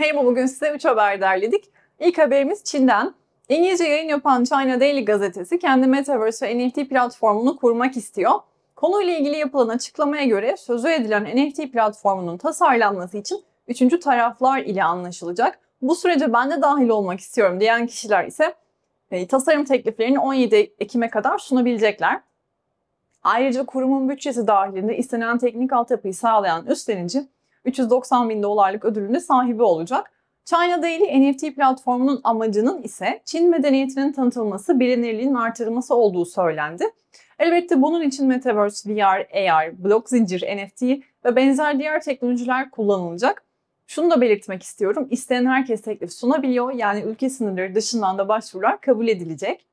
Merhaba bugün size 3 haber derledik. İlk haberimiz Çin'den. İngilizce yayın yapan China Daily gazetesi kendi Metaverse ve NFT platformunu kurmak istiyor. Konuyla ilgili yapılan açıklamaya göre sözü edilen NFT platformunun tasarlanması için üçüncü taraflar ile anlaşılacak. Bu sürece ben de dahil olmak istiyorum diyen kişiler ise e, tasarım tekliflerini 17 Ekim'e kadar sunabilecekler. Ayrıca kurumun bütçesi dahilinde istenen teknik altyapıyı sağlayan üstlenici 390 bin dolarlık ödülünün sahibi olacak. China Daily NFT platformunun amacının ise Çin medeniyetinin tanıtılması, bilinirliğinin artırılması olduğu söylendi. Elbette bunun için Metaverse, VR, AR, blok zincir, NFT ve benzer diğer teknolojiler kullanılacak. Şunu da belirtmek istiyorum. İsteyen herkes teklif sunabiliyor. Yani ülke sınırları dışından da başvurular kabul edilecek.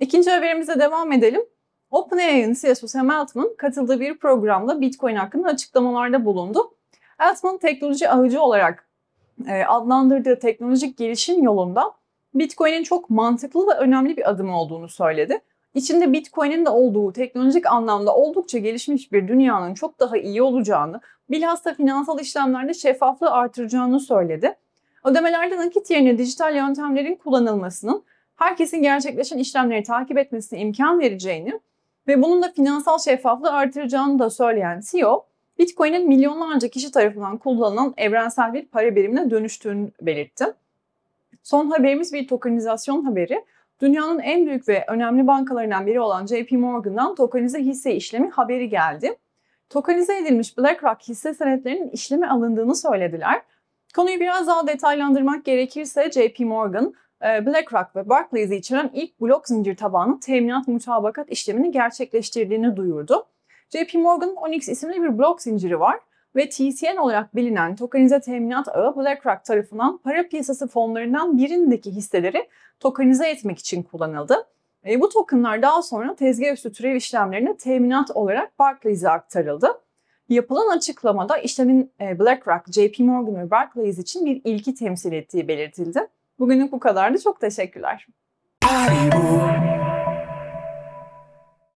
İkinci haberimize devam edelim. OpenAI'ın CEO'su Sam Altman katıldığı bir programda Bitcoin hakkında açıklamalarda bulundu. Altman teknoloji ağacı olarak e, adlandırdığı teknolojik gelişim yolunda Bitcoin'in çok mantıklı ve önemli bir adım olduğunu söyledi. İçinde Bitcoin'in de olduğu teknolojik anlamda oldukça gelişmiş bir dünyanın çok daha iyi olacağını, bilhassa finansal işlemlerde şeffaflığı artıracağını söyledi. Ödemelerde nakit yerine dijital yöntemlerin kullanılmasının herkesin gerçekleşen işlemleri takip etmesine imkan vereceğini ve bunun da finansal şeffaflığı artıracağını da söyleyen CEO, Bitcoin'in milyonlarca kişi tarafından kullanılan evrensel bir para birimine dönüştüğünü belirtti. Son haberimiz bir tokenizasyon haberi. Dünyanın en büyük ve önemli bankalarından biri olan JP Morgan'dan tokenize hisse işlemi haberi geldi. Tokenize edilmiş BlackRock hisse senetlerinin işleme alındığını söylediler. Konuyu biraz daha detaylandırmak gerekirse JP Morgan, e, BlackRock ve Barclays'i içeren ilk blok zincir tabanlı teminat mutabakat işlemini gerçekleştirdiğini duyurdu. JP Morgan Onyx isimli bir blok zinciri var ve TCN olarak bilinen tokenize teminat ağı BlackRock tarafından para piyasası fonlarından birindeki hisseleri tokenize etmek için kullanıldı. E, bu tokenlar daha sonra tezgah üstü türev işlemlerine teminat olarak Barclays'e aktarıldı. Yapılan açıklamada işlemin e, BlackRock, JP Morgan ve Barclays için bir ilki temsil ettiği belirtildi. Bugünlük bu kadardı. Çok teşekkürler. Party